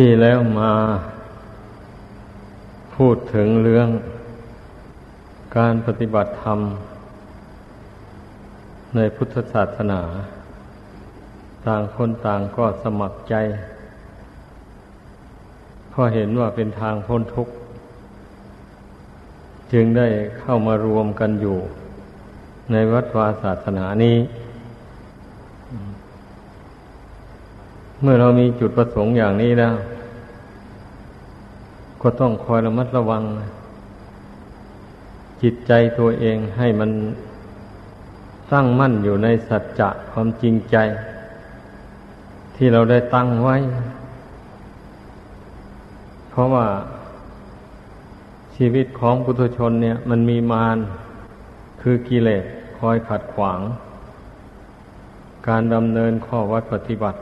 ที่แล้วมาพูดถึงเรื่องการปฏิบัติธรรม ในพุทธศาสนา ต่างคนต่างก็สมัครใจเพราะเห็นว่าเป็นทางพ้นทุกข์ จึงได้เข้ามารวมกันอยู่ ในวัดวาศาสนานี้ เมื่อเรามีจุดประสงค์อย่างนี้แล้ว ก็ต้องคอยระมัดระวัง จิตใจตัวเองให้มันตั้งมั่นอยู่ในสัจจะความจริงใจ ที่เราได้ตั้งไว้ เพราะว่าชีวิตของปุถุชนเนี่ย มันมีมารคือกิเลสคอยขัดขวาง การดำเนินข้อวัดปฏิบัติ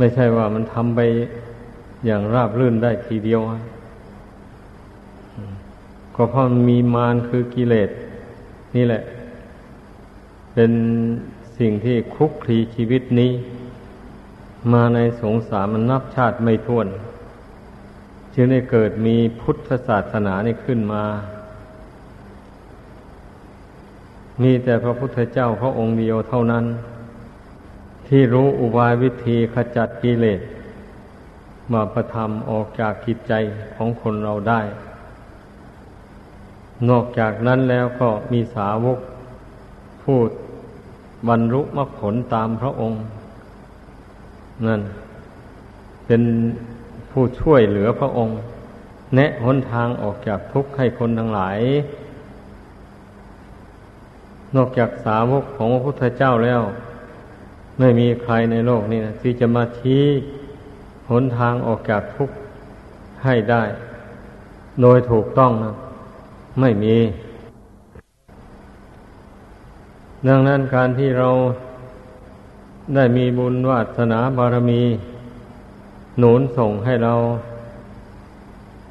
ไม่ใช่ว่ามันทำไปอย่างราบรื่นได้ทีเดียวก็เพราะมันมีมารคือกิเลส นี่แหละ เป็นสิ่งที่คุกคลีชีวิตนี้ มาในสงสารมันนับชาติไม่ท้วน จึงได้เกิดมีพุทธศาสนานี่ขึ้นมามีแต่พระพุทธเจ้าพระองค์เดียวเท่านั้น ที่รู้อุบายวิธีขจัดกิเลส มาประทำออกจากกิจใจของคนเราได้ นอกจากนั้นแล้วก็มีสาวกพูดบรรลุมรรคผลตามพระองค์ นั่น เป็นผู้ช่วยเหลือพระองค์ แนะหนทางออกจากทุกข์ให้คนทั้งหลาย นอกจากสาวกของพระพุทธเจ้าแล้ว ไม่มีใครในโลกนี้นะที่จะมาชี้หนทางออกจากทุกข์ให้ได้ โดยถูกต้องนะไม่มี ดังนั้นการที่เราได้มีบุญวาสนาบารมี หนุนส่งให้เรา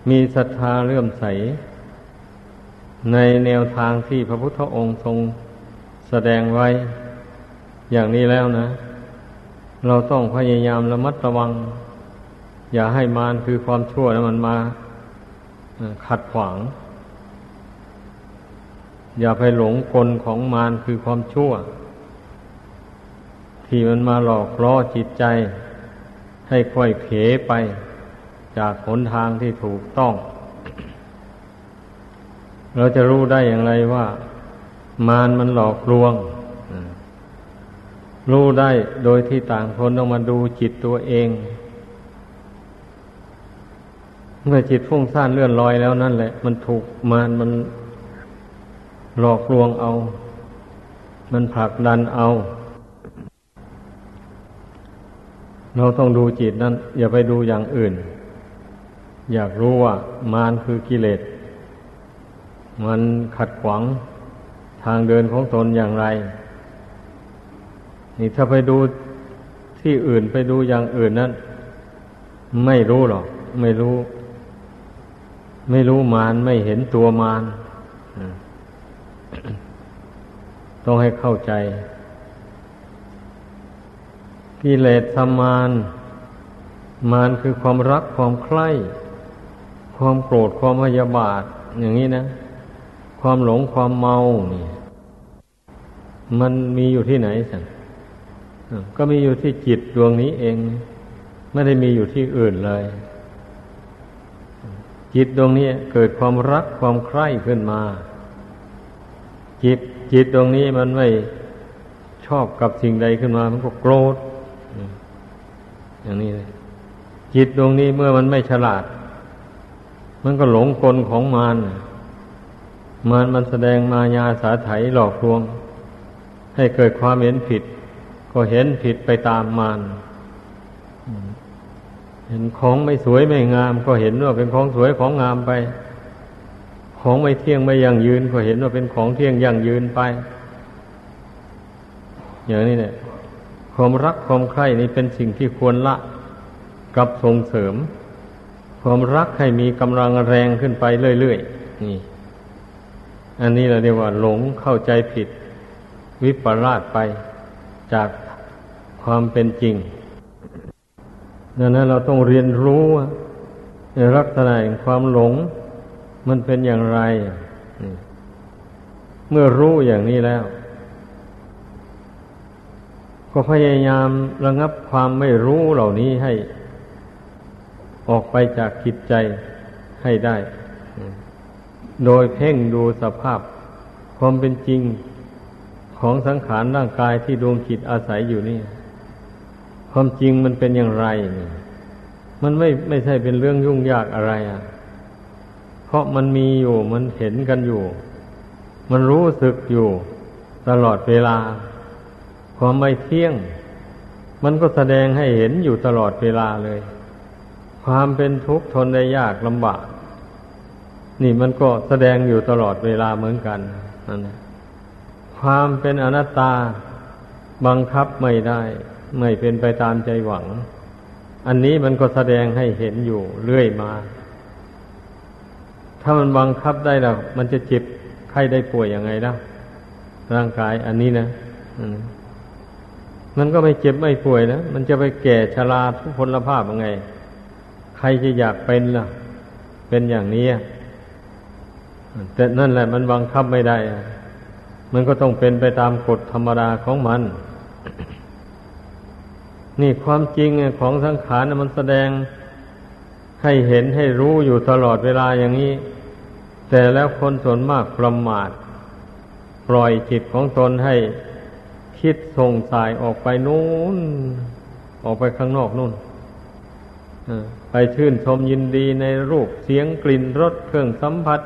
มีศรัทธาเลื่อมใส ในแนวทางที่พระพุทธองค์ทรงแสดงไว้ อย่างนี้แล้วนะ เราต้องพยายามระมัดระวัง อย่าให้มารคือความชั่วนะมันมาขัดขวาง อย่าไปหลงกลของมารคือความชั่ว ที่มันมาหลอกล่อจิตใจ ให้ค่อยเผลไป จากหนทางที่ถูกต้อง เราจะรู้ได้อย่างไรว่า มารมันหลอกลวง รู้ได้โดยที่ต่างคนต้องมาดูจิตตัวเอง เมื่อจิตฟุ้งซ่านเลื่อนลอยแล้วนั่นแหละ มันถูกมารมันหลอกลวงเอา มันผลักดันเอา เราต้องดูจิตนั้น อย่าไปดูอย่างอื่น อยากรู้ว่ามารคือกิเลส มันขัดขวางทางเดินของตนอย่างไร นี่ถ้าไปดูที่อื่นไปดูอย่างอื่นนั้นไม่รู้หรอก ไม่รู้ ไม่รู้มารไม่เห็นตัวมารต้องให้เข้าใจกิเลสมารมารคือความรักความใคร่ ความโกรธความพยาบาท อย่างนี้นะ ความหลงความเมานี่มันมีอยู่ที่ไหนสัน ก็มีอยู่ที่จิตดวงนี้เอง ไม่ได้มีอยู่ที่อื่นเลย จิตดวงนี้เกิดความรักความใคร่ขึ้นมา จิตจิตดวงนี้มันไม่ชอบกับสิ่งใดขึ้นมา มันก็โกรธอย่างนี้เลยจิตดวงนี้เมื่อมันไม่ฉลาด มันก็หลงกลของมารมารมันแสดงมายาสาไถหลอกลวง ให้เกิดความเห็นผิด ก็เห็นผิดไปตามมารเห็นของไม่สวยไม่งาม ก็เห็นว่าเป็นของสวยของงามไป ของไม่เที่ยงไม่ยั่งยืน ก็เห็นว่าเป็นของเที่ยงยั่งยืนไปอย่างนี้เนี่ยความรักความใคร่นี่เป็นสิ่งที่ควรละกับส่งเสริม ความรักให้มีกำลังแรงขึ้นไปเรื่อยๆนี่ อันนี้เราเรียกว่า หลงเข้าใจผิด วิปลาสไป จากความเป็นจริงดังนั้นเราต้องเรียนรู้ในลักษณะแห่งความหลง มันเป็นอย่างไร เมื่อรู้อย่างนี้แล้ว ก็พยายามระงับความไม่รู้เหล่านี้ให้ ออกไปจากจิตใจให้ได้ โดยเพ่งดูสภาพความเป็นจริง ของสังขารร่างกายที่ดวงจิตอาศัยอยู่นี่ ความจริงมันเป็นอย่างไร มันไม่ไม่ใช่เป็นเรื่องยุ่งยากอะไรอะ เพราะมันมีอยู่มันเห็นกันอยู่ มันรู้สึกอยู่ตลอดเวลา ความไม่เที่ยง มันก็แสดงให้เห็นอยู่ตลอดเวลาเลย ความเป็นทุกข์ทนได้ยากลำบาก นี่มันก็แสดงอยู่ตลอดเวลาเหมือนกันนั่น ความเป็นอนัตตาบังคับไม่ได้ ไม่เป็นไปตามใจหวัง อันนี้มันก็แสดงให้เห็นอยู่เรื่อยมา ถ้ามันบังคับได้แล้วมันจะเจ็บไข้ได้ป่วยยังไงล่ะร่างกายอันนี้นะมันก็ไม่เจ็บไม่ป่วยนะมันจะไปแก่ชราทุพพลภาพยังไง ใครจะอยากเป็นล่ะ เป็นอย่างนี้แต่นั่นแหละมันบังคับไม่ได้ มันก็ต้องเป็นไปตามกฎธรรมดาของมัน นี่ความจริงของสังขารมันแสดงให้เห็นให้รู้อยู่ตลอดเวลาอย่างนี้ แต่แล้วคนส่วนมากประมาท ปล่อยจิตของตนให้คิดส่งสายออกไปนู้น ออกไปข้างนอกนู่นไปชื่นชมยินดีในรูปเสียงกลิ่นรสเครื่องสัมผัส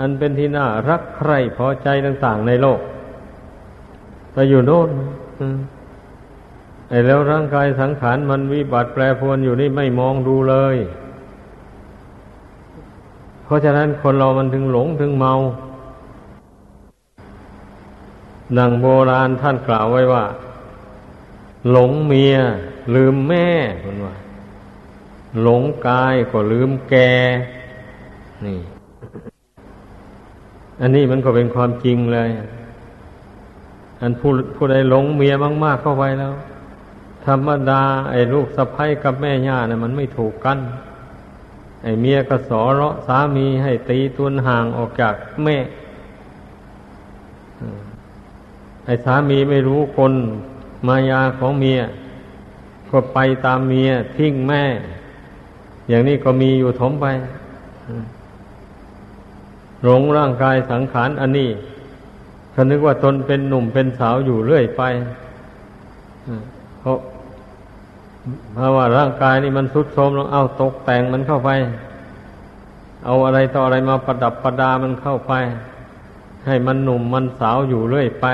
อันเป็นที่น่ารักใคร่พอใจต่าง ๆ ในโลกไปอยู่โน่นไอ้แล้วร่างกายสังขารมันวิบัติแปรปรวนอยู่นี่ไม่มองดูเลย เพราะฉะนั้นคนเรามันถึงหลงถึงเมาดังโบราณท่านกล่าวไว้ว่า หลงเมีย ลืมแม่คนว่า หลงกายก็ลืมแก นี่ อันนี้มันก็เป็นความจริงเลย อันผู้ผู้ใดหลงเมียมาก ๆ เข้าไปแล้ว ธรรมดา ไอ้ลูกสะพ้ยกับแม่ย่าเนะ่ยมันไม่ถูกกัน ไอ้เมียก็สอเราะสามีให้ตีตุนห่างออกจากแม่ไอ้สามีไม่รู้คนมายาของเมียก็ไปตามเมียทิ้งแม่ อย่างนี้ก็มีอยู่ถมไป หลงร่างกายสังขารอันนี้เขานึกว่าตนเป็นหนุ่มเป็นสาวอยู่เรื่อยไปเพราะเพราะว่าร่างกายนี่มันทุดโทรมลงเอาตกแต่งมันเข้าไป เอาอะไรต่ออะไรมาประดับประดามันเข้าไป ให้มันหนุ่มมันสาวอยู่เรื่อยไป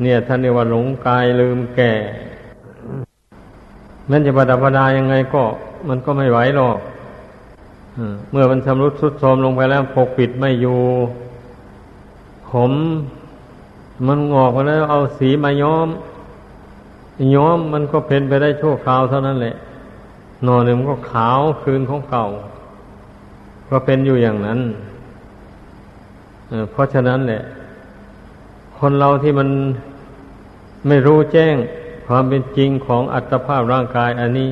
เนี่ยท่านเรียกว่าหลงกายลืมแก่มันจะประดับประดายังไงก็ มันก็ไม่ไหวหรอก เมื่อมันชำรุดทุดโทรมลงไปแล้วปกปิดไม่อยู่ ผมมันงอกไปแล้วเอาสีมาย้อม ย้อมมันก็เป็นไปได้ชั่วคราวเท่านั้นแหละนอนหนึ่งมันก็ขาวคืนของเก่า ก็เป็นอยู่อย่างนั้นเพราะฉะนั้นแหละ คนเราที่มันไม่รู้แจ้งความเป็นจริงของอัตภาพร่างกายอันนี้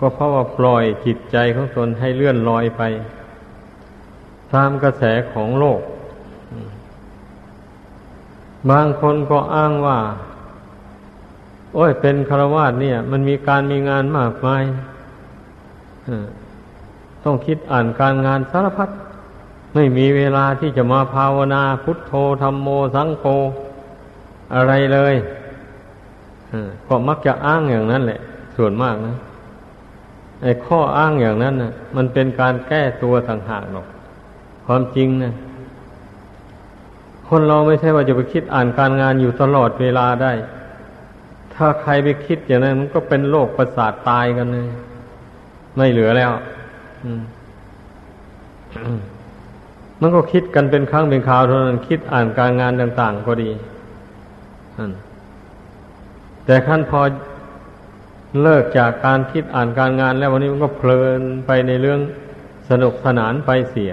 ก็เพราะว่าปล่อยจิตใจของตนให้เลื่อนลอยไป ตามกระแสของโลก บางคนก็อ้างว่า โอ้ยเป็นคารวาสเนี่ย มันมีการมีงานมากมายต้องคิดอ่านการงานสารพัดไม่มีเวลาที่จะมาภาวนาพุทโธธรรมโมสังโฆอะไรเลยก็มักจะอ้างอย่างนั้นแหละ ส่วนมากนะ ไอ้ข้ออ้างอย่างนั้นนะมันเป็นการแก้ตัวต่างหากหรอก ความจริงนะคนเราไม่ใช่ว่าจะไปคิดอ่านการงานอยู่ตลอดเวลาได้ ถ้าใครไปคิดอย่างนั้น มันก็เป็นโรคประสาทตายกันเลยไม่เหลือแล้วมันก็คิดกันเป็นครั้งเป็นคราวเท่านั้นคิดอ่านการงานต่าง ๆ ก็ดีแต่ขั้นพอ เลิกจากการคิดอ่านการงาน แล้ววันนี้มันก็เพลินไปในเรื่องสนุกสนานไปเสีย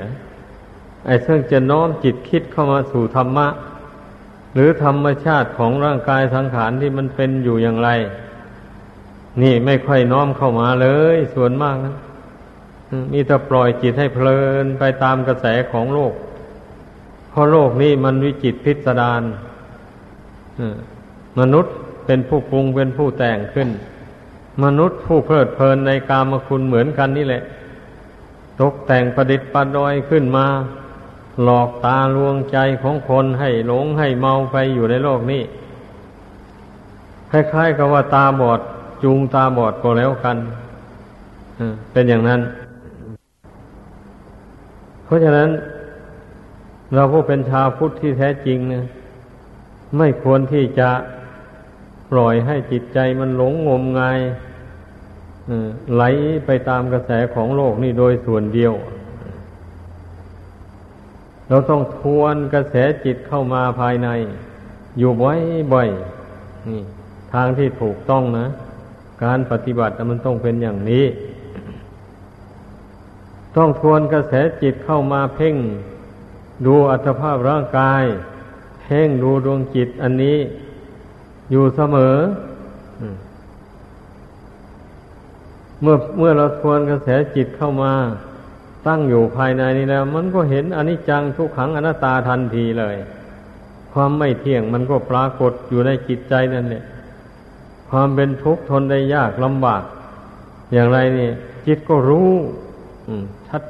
ไอ้ซึ่งจะน้อมจิตคิดเข้ามาสู่ธรรมะ หรือธรรมชาติของร่างกายสังขารที่มันเป็นอยู่อย่างไร นี่ไม่ค่อยน้อมเข้ามาเลย ส่วนมากนะมีแต่ปล่อยจิตให้เพลินไปตามกระแสของโลก เพราะโลกนี้มันวิจิตพิสดารมนุษย์เป็นผู้ปรุงเป็นผู้แต่งขึ้น มนุษย์ผู้เพลิดเพลินในกามคุณเหมือนกันนี่แหละ ตกแต่งประดิษฐ์ประดอยขึ้นมา หลอกตาลวงใจของคนให้หลงให้เมาไปอยู่ในโลกนี้ คล้ายๆกับว่าตาบอดจูงตาบอดก็แล้วกันเป็นอย่างนั้น เพราะฉะนั้น เราผู้เป็นชาวพุทธที่แท้จริงนะไม่ควรที่จะ ปล่อยให้จิตใจมันหลงงมงายไหลไปตามกระแสของโลกนี่โดยส่วนเดียว เราต้องทวนกระแสจิตเข้ามาภายใน อยู่บ่อยๆนี่ ทางที่ถูกต้องนะ การปฏิบัติมันต้องเป็นอย่างนี้ ต้องทวนกระแสจิตเข้ามาเพ่ง ดูอัตภาพร่างกาย เพ่งดูดวงจิตอันนี้ อยู่เสมอ เมื่อเมื่อเราทวนกระแสจิตเข้ามา ตั้งอยู่ภายในนี้แล้ว มันก็เห็นอนิจจังทุกขังอนัตตาทันทีเลย ความไม่เที่ยงมันก็ปรากฏอยู่ในจิตใจนั่นแหละความเป็นทุกข์ทนได้ยากลำบาก อย่างไรนี่จิตก็รู้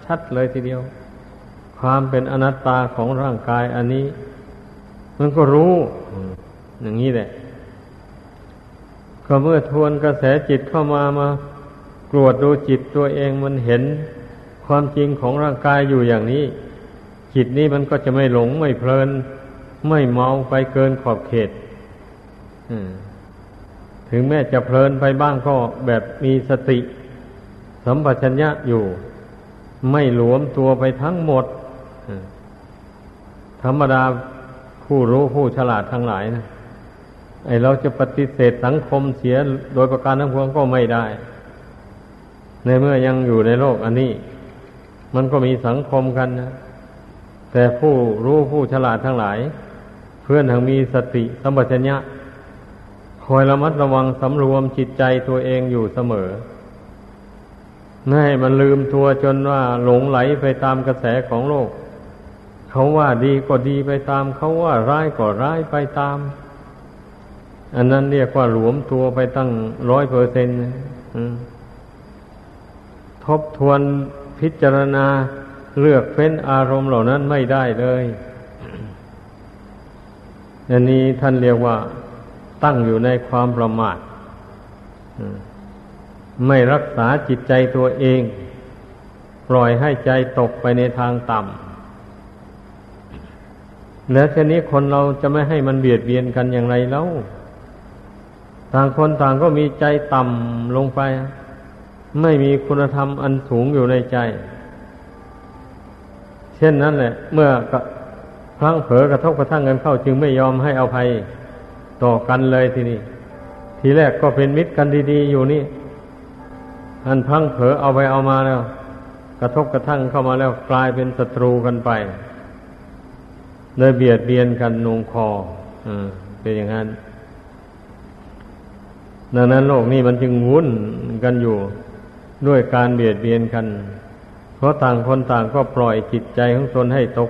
ชัดๆเลยทีเดียว ความเป็นอนัตตาของร่างกายอันนี้ มันก็รู้อย่างนี้แหละ ก็เมื่อทวนกระแสจิตเข้ามามากรวดดูจิตตัวเองมันเห็นความจริงของร่างกายอยู่อย่างนี้ จิตนี้มันก็จะไม่หลงไม่เพลิน ไม่เมาไปเกินขอบเขตถึงแม้จะเพลินไปบ้างก็แบบมีสติ สัมปชัญญะอยู่ ไม่หลวมตัวไปทั้งหมดธรรมดาผู้รู้ผู้ฉลาดทั้งหลายนะ ไอเราจะปฏิเสธสังคมเสียโดยประการทั้งปวงก็ไม่ได้ ในเมื่อยังอยู่ในโลกอันนี้ มันก็มีสังคมกันนะแต่ผู้รู้ผู้ฉลาดทั้งหลาย เพื่อนทั้งมีสติสัมปชัญญะ คอยระมัดระวังสำรวมจิตใจตัวเองอยู่เสมอไม่ให้มันลืมตัวจนว่าหลงไหลไปตามกระแสของโลก เขาว่าดีก็ดีไปตาม เขาว่าร้ายก็ร้ายไปตาม อันนั้นเรียกว่าหลวมตัวไปตั้งร้อยเปอร์เซ็นต์ทบทวนพิจารณาเลือกเฟ้นอารมณ์เหล่านั้นไม่ได้เลยอันนี้ท่านเรียกว่าตั้งอยู่ในความประมาทไม่รักษาจิตใจตัวเอง ปล่อยให้ใจตกไปในทางต่ำแล้วทีนี้คนเราจะไม่ให้มันเบียดเบียนกันอย่างไรแล้ว ต่างคนต่างก็มีใจต่ำลงไป ไม่มีคุณธรรมอันสูงอยู่ในใจ เช่นนั้นแหละ เมื่อพลังเผลอกระทบกระทั่งกันเข้า จึงไม่ยอมให้อภัยต่อกันเลยทีนี้ทีแรกก็เป็นมิตรกันดีๆอยู่นี่อันพังเผลอเอาไปเอามาแล้ว กระทบกระทั่งเข้ามาแล้วกลายเป็นศัตรูกันไปเลยเบียดเบียนกันนงคออ่าเป็นอย่างนั้น ดังนั้นโลกนี้มันจึงวุ่นกันอยู่ด้วยการเบียดเบียนกัน เพราะต่างคนต่างก็ปล่อยจิตใจของตนให้ตก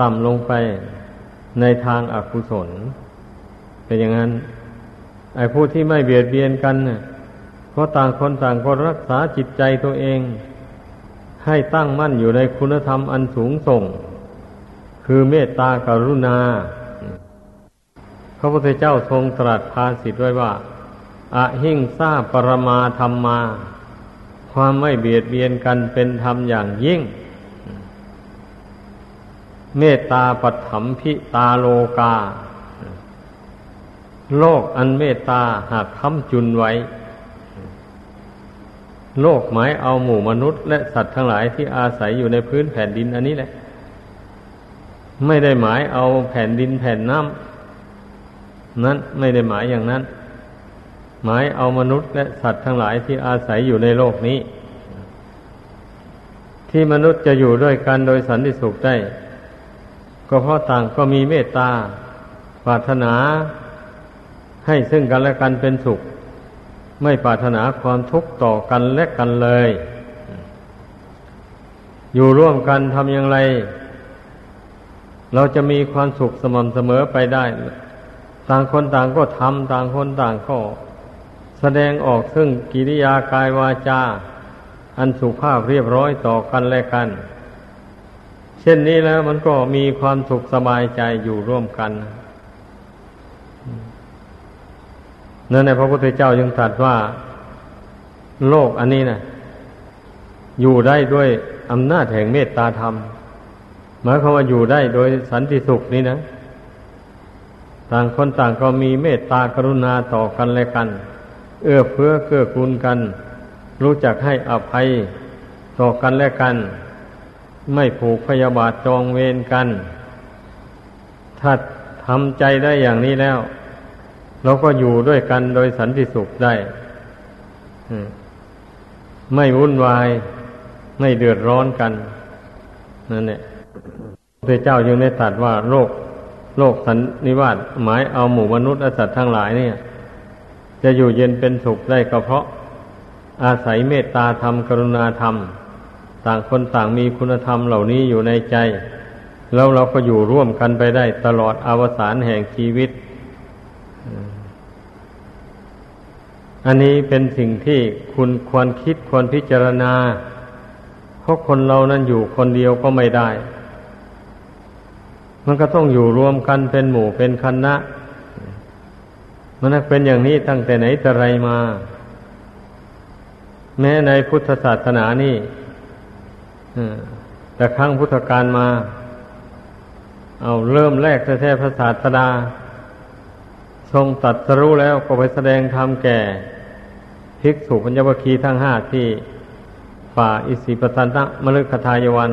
ต่ำลงไปในทางอากุศล เป็นอย่างนั้น ไอ้ผู้ที่ไม่เบียดเบียนกันเนี่ยเพราะต่างคนต่างก็รักษาจิตใจตัวเอง ให้ตั้งมั่นอยู่ในคุณธรรมอันสูงส่ง คือเมตตากรุณา พระพุทธเจ้าทรงตรัสภาสิทธ์ไว้ว่า อหิงซาปรมาธรรมมา ความไม่เบียดเบียนกันเป็นธรรมอย่างยิ่ง เมตตาปัถมพิตาโลกา โลกอันเมตตาหากค้ำจุนไว้ โลกหมายเอาหมู่มนุษย์ และสัตว์ทั้งหลายที่อาศัยอยู่ในพื้นแผ่นดินอันนี้แหละ ไม่ได้หมายเอาแผ่นดินแผ่นน้ำนั้นไม่ได้หมายอย่างนั้น หมายเอามนุษย์และสัตว์ทั้งหลายที่อาศัยอยู่ในโลกนี้ ที่มนุษย์จะอยู่ด้วยกันโดยสันติสุขได้ ก็เพราะต่างก็มีเมตตาปรารถนาให้ซึ่งกันและกันเป็นสุข ไม่ปรารถนาความทุกข์ต่อกันและกันเลย อยู่ร่วมกันทำอย่างไร เราจะมีความสุขสม่ำเสมอไปได้ ต่างคนต่างก็ทำต่างคนต่างก็ แสดงออกซึ่งกิริยากายวาจา อันสุภาพเรียบร้อยต่อกันและกัน เช่นนี้แล้วมันก็มีความสุขสบายใจอยู่ร่วมกันนั่นในพระพุทธเจ้ายังตรัสว่า โลกอันนี้นะอยู่ได้ด้วยอำนาจแห่งเมตตาธรรมหมายความว่าอยู่ได้โดยสันติสุขนี้นะ ต่างคนต่างก็มีเมตตากรุณาต่อกันและกัน เอื้อเฟื้อเกื้อกูลกัน รู้จักให้อภัยต่อกันและกัน ไม่ผูกพยาบาทจองเวรกัน ถ้าทำใจได้อย่างนี้แล้ว เราก็อยู่ด้วยกันโดยสันติสุขได้ ไม่วุ่นวาย ไม่เดือดร้อนกันนั่นแหละพระเจ้ายังได้ตรัสว่าโรคโรคสันนิวาสหมายเอาหมู่มนุษย์อสัตว์ทั้งหลายเนี่ย จะอยู่เย็นเป็นสุขได้ก็เพราะ อาศัยเมตตาธรรมกรุณาธรรม ต่างคนต่างมีคุณธรรมเหล่านี้อยู่ในใจ แล้วเราก็อยู่ร่วมกันไปได้ตลอดอวสานแห่งชีวิต อันนี้เป็นสิ่งที่คุณควรคิดควรพิจารณา เพราะคนเรานั้นอยู่คนเดียวก็ไม่ได้ มันก็ต้องอยู่รวมกันเป็นหมู่เป็นคณะ มันเป็นอย่างนี้ตั้งแต่ไหนแต่ไรมา แม้ในพุทธศาสนานี่แต่ครั้งพุทธกาลมา เอาเริ่มแรกแท้ๆพระศาสดา ทรงตัดสรู้แล้วก็ไปแสดงธรรมแก่ภิกษุปัญญวคีทั้งห้าที่ป่าอิสิปตันตะมฤคทายวัน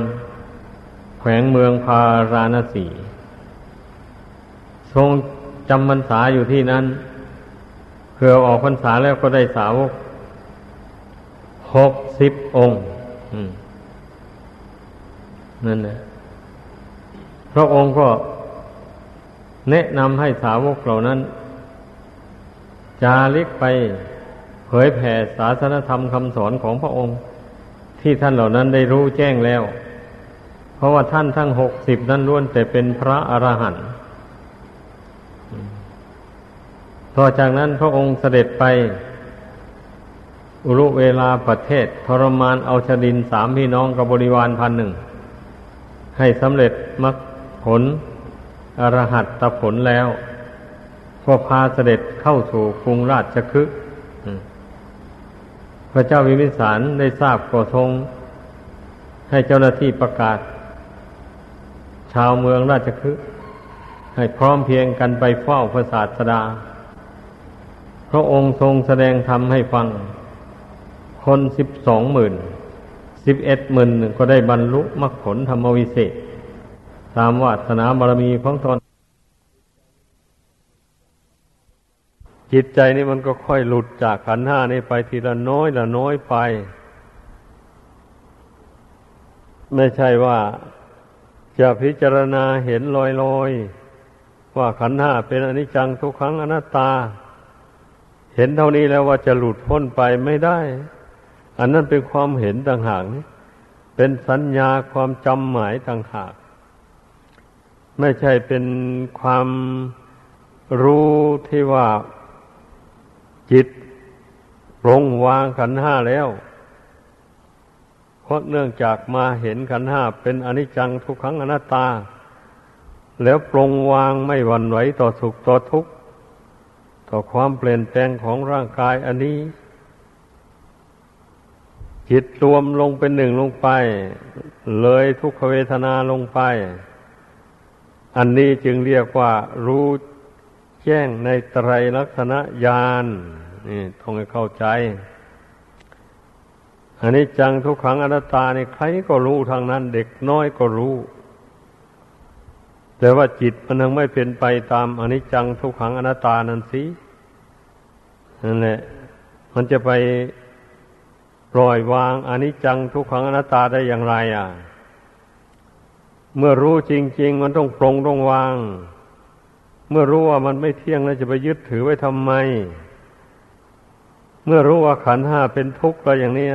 แขวงเมืองพาราณสี ทรงจำพรรษาอยู่ที่นั้น เพื่อออกพรรษาแล้วก็ได้สาวกหกสิบองค์นั่นแหละพระองค์ก็แนะนำให้สาวกเหล่านั้น จาริกไปเผยแผ่ศาสนธรรมคำสอนของพระองค์ ที่ท่านเหล่านั้นได้รู้แจ้งแล้ว เพราะว่าท่านทั้งหกสิบนั้นล้วนแต่เป็นพระอรหันต์ ต่อจากนั้นพระองค์เสด็จไป อุรุเวลาประเทศ ทรมานเอาชดินสามพี่น้องกับบริวารพันหนึ่ง ให้สำเร็จมรรคผลอรหัตตผลแล้ว ก็พาเสด็จเข้าสู่กรุงราชคฤห์พระเจ้าวิมิสารได้ทราบก็ทรง ให้เจ้าหน้าที่ประกาศ ชาวเมืองราชคฤห์ให้พร้อมเพียงกันไปเฝ้าพระศาสดา พระองค์ทรงแสดงธรรมให้ฟัง คนสิบสองหมื่นสิบเอ็ดหมื่นก็ได้บรรลุมรรคผลธรรมวิเศษ ตามวาสนาบารมีของตนจิตใจนี่มันก็ค่อยหลุดจากขันห้านี่ไปทีละน้อยละน้อยไป ไม่ใช่ว่าจะพิจารณาเห็นลอยลอยว่าขันห้าเป็นอนิจจังทุกครั้งอนัตตา เห็นเท่านี้แล้วว่าจะหลุดพ้นไปไม่ได้ อันนั้นเป็นความเห็นต่างหากเป็นสัญญาความจำหมายต่างหาก ไม่ใช่เป็นความรู้ที่ว่าจิตปรงวางขันห้าแล้ว เพราะเนื่องจากมาเห็นขันห้าเป็นอนิจจังทุกขังอนัตตา แล้วปรงวางไม่หวั่นไหวต่อสุขต่อทุกข์ ต่อความเปลี่ยนแปลงของร่างกายอันนี้ จิตรวมลงเป็นหนึ่งลงไป เลยทุกขเวทนาลงไป อันนี้จึงเรียกว่ารู้แจ้งในไตรลักษณะญาณนี่ต้องให้เข้าใจอันนี้จังทุกขังอนัตตาในใครก็รู้ทางนั้น เด็กน้อยก็รู้ แต่ว่าจิตมันยังไม่เป็นไปตามอน,นิจจังทุกขังอนัตตานั่นสิ นั่นแหละ มันจะไปปล่อยวางอนิจจังทุกขังอนัตตาได้อย่างไร อะ เมื่อรู้จริง ๆ มันต้องปรงต้องวาง เมื่อรู้ว่ามันไม่เที่ยงแล้วจะไปยึดถือไว้ทำไม เมื่อรู้ว่าขันห้าเป็นทุกข์แล้วอย่างนี้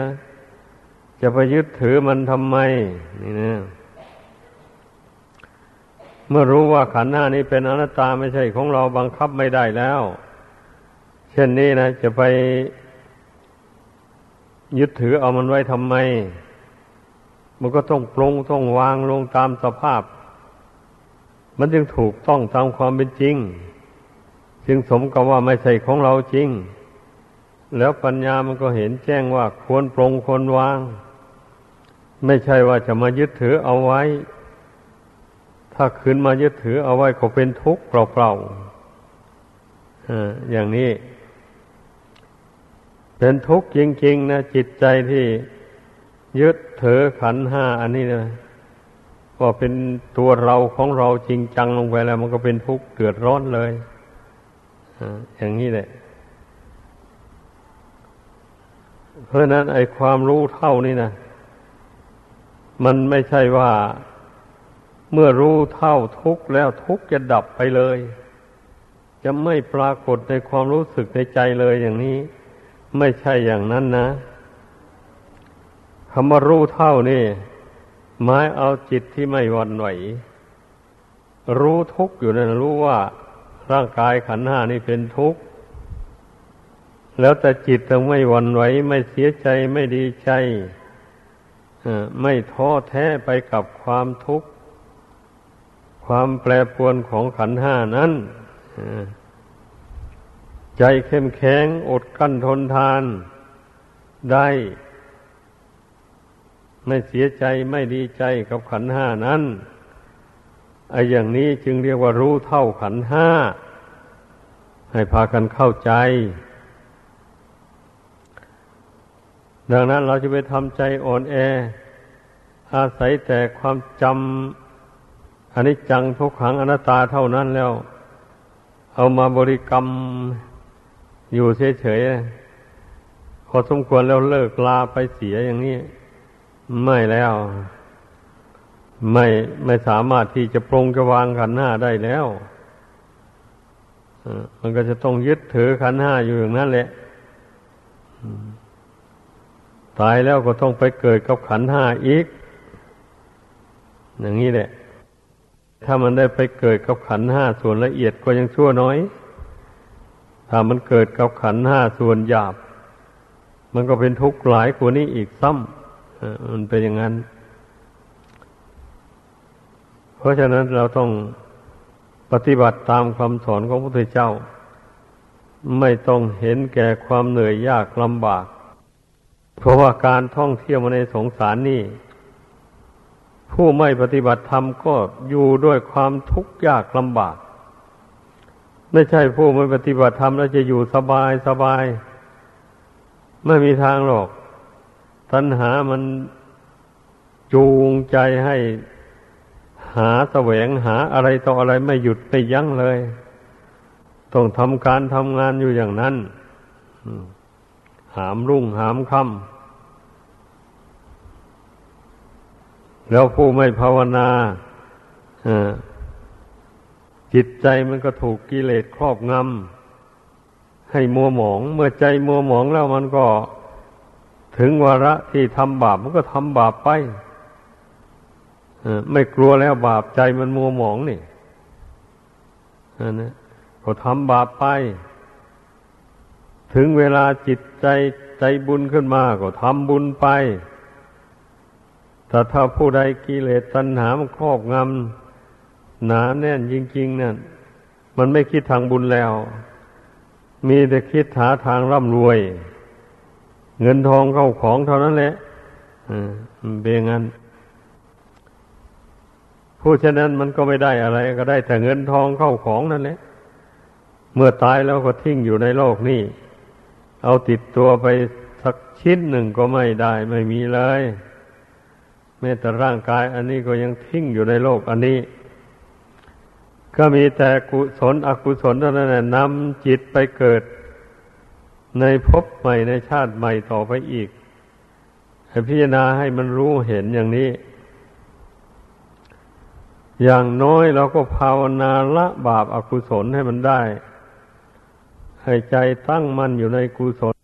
จะไปยึดถือมันทำไม นี่นะเมื่อรู้ว่าขันห้านี้เป็นอนัตตาไม่ใช่ของเราบังคับไม่ได้แล้ว ช่นนี้นะจะไปยึดถือเอามันไว้ทำไม มันก็ต้องปรงต้องวางลงตามสภาพ มันจึงถูกต้องตามความเป็นจริง จึงสมกับว่าไม่ใช่ของเราจริง แล้วปัญญามันก็เห็นแจ้งว่าควรปรงควรวาง ไม่ใช่ว่าจะมายึดถือเอาไว้ ถ้าคืนมายึดถือเอาไว้ก็เป็นทุกข์เปล่าๆอย่างนี้ เป็นทุกข์จริง ๆ นะจิตใจที่ยึดถือขันห้าอันนี้นะว่าเป็นตัวเราของเราจริงจังลงไปแล้ว มันก็เป็นทุกข์เกิดร้อนเลยอย่างนี้แหละ เพราะนั้นไอ้ความรู้เท่านี้นะมันไม่ใช่ว่าเมื่อรู้เท่าทุกข์แล้วทุกข์จะดับไปเลย จะไม่ปรากฏในความรู้สึกในใจเลยอย่างนี้ ไม่ใช่อย่างนั้นนะคำว่ารู้เท่านี่หมายเอาจิตที่ไม่หวั่นไหว รู้ทุกข์อยู่นั่นรู้ว่าร่างกายขันห้านี่เป็นทุกข์ แล้วแต่จิตต้องไม่หวั่นไหว ไม่เสียใจไม่ดีใจไม่ท้อแท้ไปกับความทุกข์ ความแปรปรวนของขันห้านั้น ใจเข้มแข็งอดกั้นทนทานได้ ไม่เสียใจไม่ดีใจกับขันห้านั้นไอ้อย่างนี้จึงเรียกว่ารู้เท่าขันห้า ให้พากันเข้าใจ ดังนั้นเราจะไปทำใจอ่อนแอ อาศัยแต่ความจำอันนี้จังทุกขังอนัตตาเท่านั้นแล้ว เอามาบริกรรม อยู่เฉยๆพอสมควรแล้วเลิกลาไปเสียอย่างนี้ ไม่แล้ว ไม่ไม่สามารถที่จะปรงจะวางขันห้าได้แล้วมันก็จะต้องยึดถือขันห้าอยู่อย่างนั้นแหละตายแล้วก็ต้องไปเกิดกับขันห้าอีก อย่างนี้แหละ ถ้ามันได้ไปเกิดกับขันห้าส่วนละเอียดก็ยังชั่วน้อย ถ้ามันเกิดกับขันห้าส่วนหยาบ มันก็เป็นทุกข์หลายกว่านี้อีกซ้ำมันเป็นอย่างนั้น เพราะฉะนั้นเราต้องปฏิบัติตามคำสอนของพระพุทธเจ้า ไม่ต้องเห็นแก่ความเหนื่อยยากลำบาก เพราะว่าการท่องเที่ยวมาในสงสารนี่ ผู้ไม่ปฏิบัติธรรมก็อยู่ด้วยความทุกข์ยากลำบาก ไม่ใช่ผู้ไม่ปฏิบัติธรรมแล้วจะอยู่สบายสบาย ไม่มีทางหรอก ตัณหามันจูงใจให้หาแสวงหาอะไรต่ออะไรไม่หยุดไม่ยั้งเลย ต้องทำการทำงานอยู่อย่างนั้น หามรุ่งหามค่ำแล้วผู้ไม่ภาวนา จิตใจมันก็ถูกกิเลสครอบงำให้มัวหมอง เมื่อใจมัวหมองแล้วมันก็ถึงวาระที่ทำบาปมันก็ทำบาปไปไม่กลัวแล้วบาปใจมันมัวหมองนี่นะก็ทำบาปไป ถึงเวลาจิตใจใจบุญขึ้นมาก็ทำบุญไปแต่ถ้าผู้ใดกิเลสตัณหามันครอบงำ หนาแน่นจริงๆนั่นมันไม่คิดทางบุญแล้ว มีแต่คิดหาทางร่ำรวย เงินทองเข้าของเท่านั้นแหละมันเป็นงั้นผู้ฉะนั้นมันก็ไม่ได้อะไร ก็ได้แต่เงินทองเข้าของนั่นแหละเมื่อตายแล้วก็ทิ้งอยู่ในโลกนี้เอาติดตัวไปสักชิ้นหนึ่งก็ไม่ได้ ไม่มีเลยแม้แต่ร่างกายอันนี้ก็ยังทิ้งอยู่ในโลกอันนี้ ก็มีแต่กุศลอกุศลเท่านั้นนำจิตไปเกิด ในภพใหม่ในชาติใหม่ต่อไปอีกให้พิจารณาให้มันรู้เห็นอย่างนี้ อย่างน้อยเราก็ภาวนาละบาปอากุศลให้มันได้ ให้ใจตั้งมั่นอยู่ในกุศล